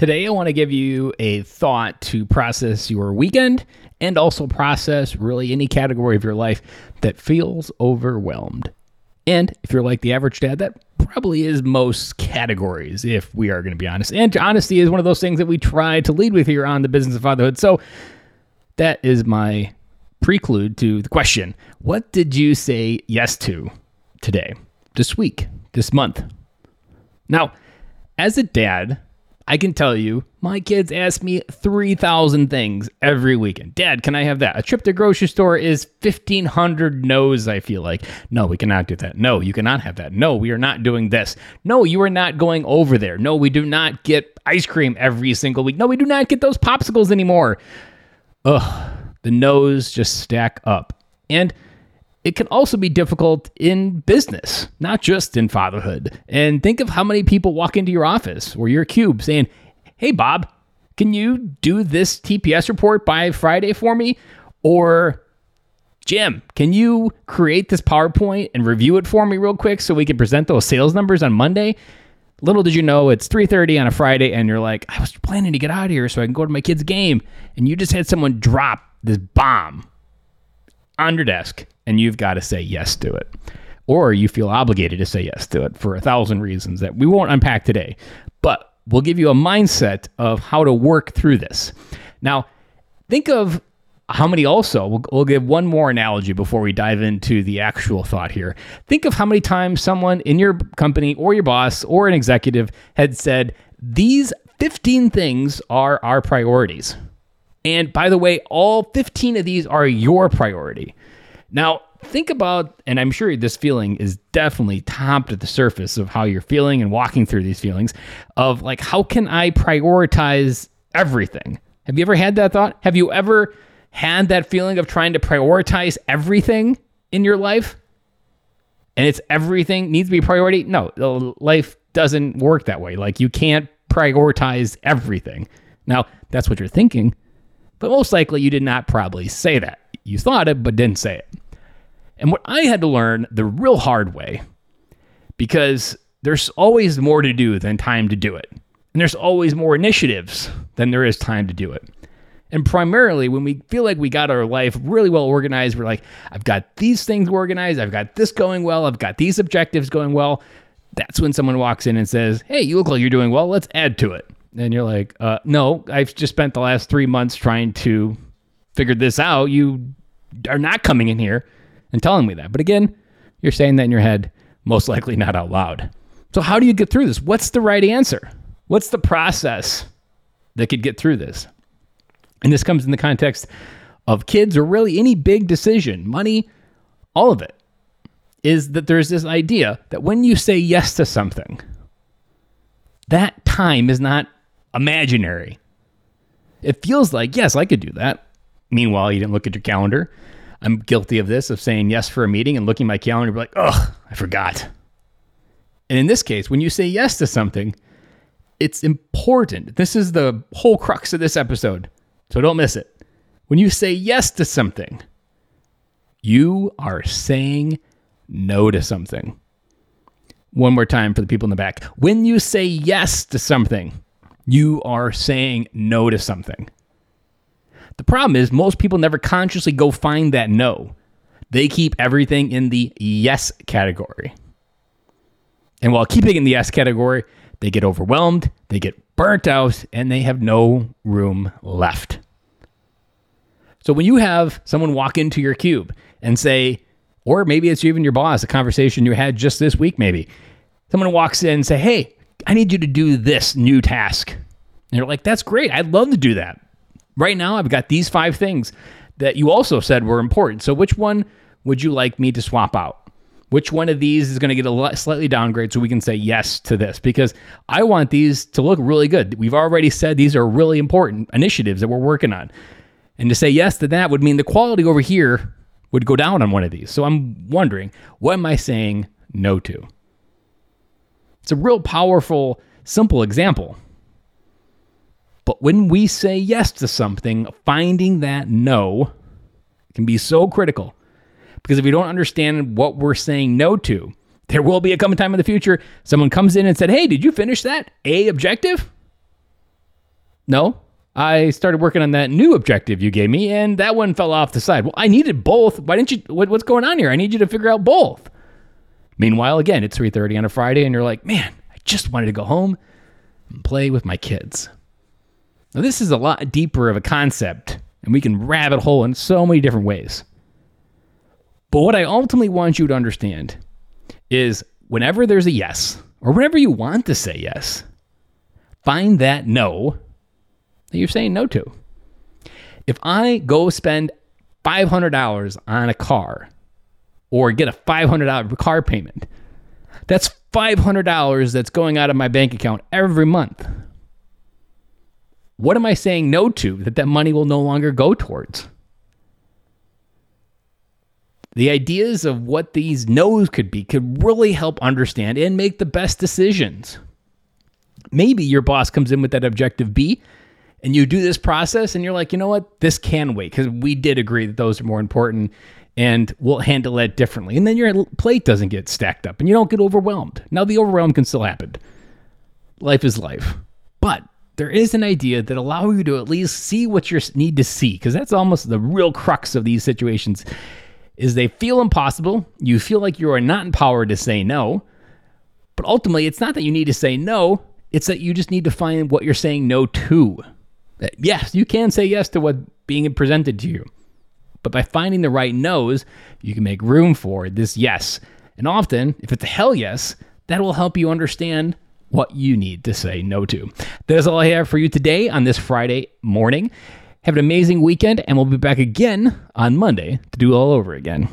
Today, I want to give you a thought to process your weekend and also process really any category of your life that feels overwhelmed. And if you're like the average dad, that probably is most categories, if we are going to be honest. And honesty is one of those things that we try to lead with here on the business of fatherhood. So that is my prelude to the question What did you say yes to today, this week, this month? Now, as a dad, I can tell you, my kids ask me 3,000 things every weekend. Dad, can I have that? A trip to grocery store is 1,500 no's, I feel like. No, we cannot do that. No, you cannot have that. No, we are not doing this. No, you are not going over there. No, we do not get ice cream every single week. No, we do not get those popsicles anymore. Ugh, the no's just stack up. And it can also be difficult in business, not just in fatherhood. And think of how many people walk into your office or your cube saying, Hey, Bob, can you do this TPS report by Friday for me? Or, Jim, can you create this PowerPoint and review it for me real quick so we can present those sales numbers on Monday? Little did you know it's 3:30 on a Friday and you're like, I was planning to get out of here so I can go to my kid's game and you just had someone drop this bomb on your desk and you've got to say yes to it. Or you feel obligated to say yes to it for a thousand reasons that we won't unpack today. But we'll give you a mindset of how to work through this. Now, think of how many also, we'll, we'll give one more analogy before we dive into the actual thought here. Think of how many times someone in your company or your boss or an executive had said, These 15 things are our priorities. And by the way, all 15 of these are your priority. Now, think about, and I'm sure this feeling is definitely topped at the surface of how you're feeling and walking through these feelings of like, how can I prioritize everything? Have you ever had that thought? Have you ever had that feeling of trying to prioritize everything in your life? And it's everything needs to be priority? No, life doesn't work that way. Like, you can't prioritize everything. Now, that's what you're thinking, but most likely you did not probably say that. You thought it, but didn't say it. And what I had to learn the real hard way, because there's always more to do than time to do it. And there's always more initiatives than there is time to do it. And primarily, when we feel like we got our life really well organized, we're like, I've got these things organized, I've got this going well, I've got these objectives going well. That's when someone walks in and says, Hey, you look like you're doing well, let's add to it. And you're like, uh, No, I've just spent the last three months trying to figure this out. You are not coming in here and telling me that. But again, you're saying that in your head, most likely not out loud. So, how do you get through this? What's the right answer? What's the process that could get through this? And this comes in the context of kids or really any big decision, money, all of it, is that there's this idea that when you say yes to something, that time is not imaginary. It feels like, yes, I could do that. Meanwhile, you didn't look at your calendar. I'm guilty of this, of saying yes for a meeting and looking at my calendar, be like, oh, I forgot. And in this case, when you say yes to something, it's important. This is the whole crux of this episode. So don't miss it. When you say yes to something, you are saying no to something. One more time for the people in the back. When you say yes to something, you are saying no to something. The problem is, most people never consciously go find that no. They keep everything in the yes category. And while keeping in the yes category, they get overwhelmed, they get burnt out, and they have no room left. So when you have someone walk into your cube and say, or maybe it's even your boss, a conversation you had just this week, maybe someone walks in and say, Hey, I need you to do this new task. And you're like, That's great. I'd love to do that. Right now, I've got these five things that you also said were important. So, which one would you like me to swap out? Which one of these is going to get a slightly downgrade so we can say yes to this? Because I want these to look really good. We've already said these are really important initiatives that we're working on. And to say yes to that would mean the quality over here would go down on one of these. So I'm wondering, what am I saying no to? It's a real powerful, simple example. But when we say yes to something, finding that no can be so critical. Because if we don't understand what we're saying no to, there will be a coming time in the future someone comes in and said, Hey, did you finish that A objective? No, I started working on that new objective you gave me, and that one fell off the side. Well, I needed both. Why didn't you? What, what's going on here? I need you to figure out both. Meanwhile, again, it's 3:30 on a Friday, and you're like, man, I just wanted to go home and play with my kids. Now, this is a lot deeper of a concept, and we can rabbit hole in so many different ways. But what I ultimately want you to understand is whenever there's a yes, or whenever you want to say yes, find that no that you're saying no to. If I go spend $500 on a car or get a $500 car payment, that's $500 that's going out of my bank account every month. What am I saying no to that that money will no longer go towards? The ideas of what these no's could be could really help understand and make the best decisions. Maybe your boss comes in with that objective B and you do this process and you're like, you know what, this can wait because we did agree that those are more important and we'll handle that differently. And then your plate doesn't get stacked up and you don't get overwhelmed. Now, the overwhelm can still happen. Life is life. But there is an idea that allow you to at least see what you need to see because that's almost the real crux of these situations is they feel impossible. You feel like you are not empowered to say no. But ultimately, it's not that you need to say no, it's that you just need to find what you're saying no to. Yes, you can say yes to what being presented to you. But by finding the right no's, you can make room for this yes. And often, if it's a hell yes, that will help you understand what you need to say no to. That is all I have for you today on this Friday morning. Have an amazing weekend, and we'll be back again on Monday to do it all over again.